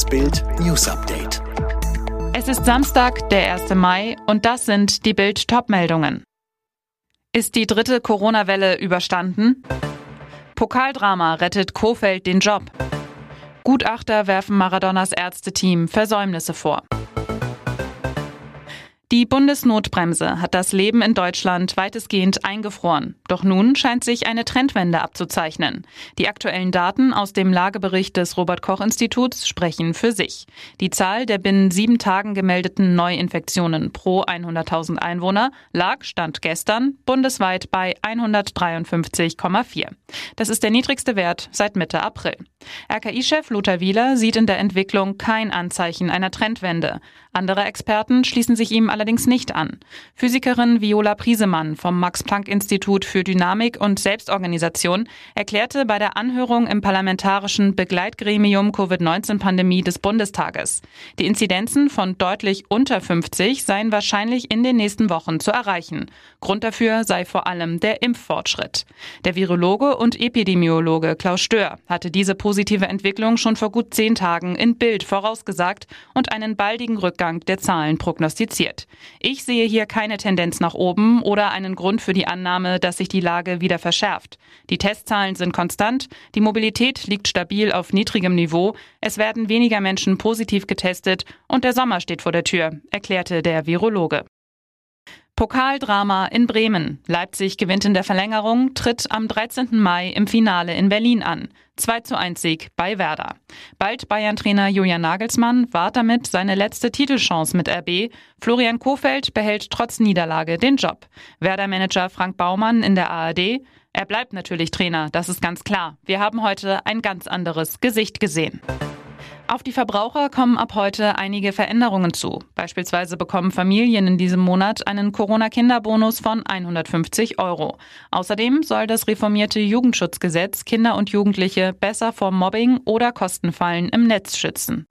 Das Bild News Update. Es ist Samstag, der 1. Mai, und das sind die Bild Topmeldungen. Ist die dritte Corona-Welle überstanden? Pokaldrama rettet Kofeld den Job. Gutachter werfen Maradonas Ärzteteam Versäumnisse vor. Die Bundesnotbremse hat das Leben in Deutschland weitestgehend eingefroren. Doch nun scheint sich eine Trendwende abzuzeichnen. Die aktuellen Daten aus dem Lagebericht des Robert Koch Instituts sprechen für sich. Die Zahl der binnen sieben Tagen gemeldeten Neuinfektionen pro 100.000 Einwohner lag, stand gestern, bundesweit bei 153,4. Das ist der niedrigste Wert seit Mitte April. RKI-Chef Lothar Wieler sieht in der Entwicklung kein Anzeichen einer Trendwende. Andere Experten schließen sich ihm allerdings nicht an. Physikerin Viola Priesemann vom Max-Planck-Institut für Dynamik und Selbstorganisation erklärte bei der Anhörung im parlamentarischen Begleitgremium Covid-19-Pandemie des Bundestages, die Inzidenzen von deutlich unter 50 seien wahrscheinlich in den nächsten Wochen zu erreichen. Grund dafür sei vor allem der Impffortschritt. Der Virologe und Epidemiologe Klaus Stör hatte diese positive Entwicklung schon vor gut zehn Tagen in Bild vorausgesagt und einen baldigen Rückgang der Zahlen prognostiziert. Ich sehe hier keine Tendenz nach oben oder einen Grund für die Annahme, dass sich die Lage wieder verschärft. Die Testzahlen sind konstant, die Mobilität liegt stabil auf niedrigem Niveau, es werden weniger Menschen positiv getestet und der Sommer steht vor der Tür, erklärte der Virologe. Pokaldrama in Bremen. Leipzig gewinnt in der Verlängerung, tritt am 13. Mai im Finale in Berlin an. 2 zu 1 Sieg bei Werder. Bald Bayern-Trainer Julian Nagelsmann wahrt damit seine letzte Titelchance mit RB. Florian Kofeld behält trotz Niederlage den Job. Werder-Manager Frank Baumann in der ARD. Er bleibt natürlich Trainer, das ist ganz klar. Wir haben heute ein ganz anderes Gesicht gesehen. Auf die Verbraucher kommen ab heute einige Veränderungen zu. Beispielsweise bekommen Familien in diesem Monat einen Corona-Kinderbonus von 150 Euro. Außerdem soll das reformierte Jugendschutzgesetz Kinder und Jugendliche besser vor Mobbing oder Kostenfallen im Netz schützen.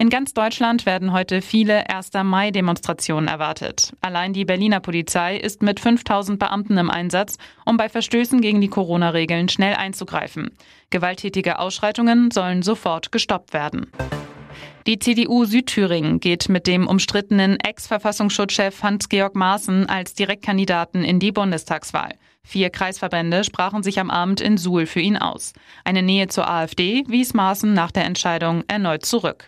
In ganz Deutschland werden heute viele 1. Mai-Demonstrationen erwartet. Allein die Berliner Polizei ist mit 5000 Beamten im Einsatz, um bei Verstößen gegen die Corona-Regeln schnell einzugreifen. Gewalttätige Ausschreitungen sollen sofort gestoppt werden. Die CDU Südthüringen geht mit dem umstrittenen Ex-Verfassungsschutzchef Hans-Georg Maaßen als Direktkandidaten in die Bundestagswahl. Vier Kreisverbände sprachen sich am Abend in Suhl für ihn aus. Eine Nähe zur AfD wies Maaßen nach der Entscheidung erneut zurück.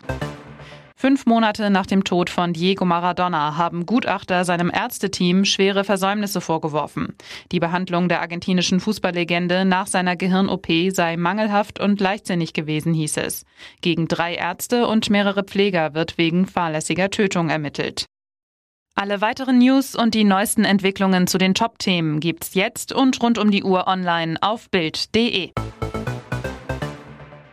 Fünf Monate nach dem Tod von Diego Maradona haben Gutachter seinem Ärzteteam schwere Versäumnisse vorgeworfen. Die Behandlung der argentinischen Fußballlegende nach seiner Gehirn-OP sei mangelhaft und leichtsinnig gewesen, hieß es. Gegen drei Ärzte und mehrere Pfleger wird wegen fahrlässiger Tötung ermittelt. Alle weiteren News und die neuesten Entwicklungen zu den Top-Themen gibt's jetzt und rund um die Uhr online auf Bild.de.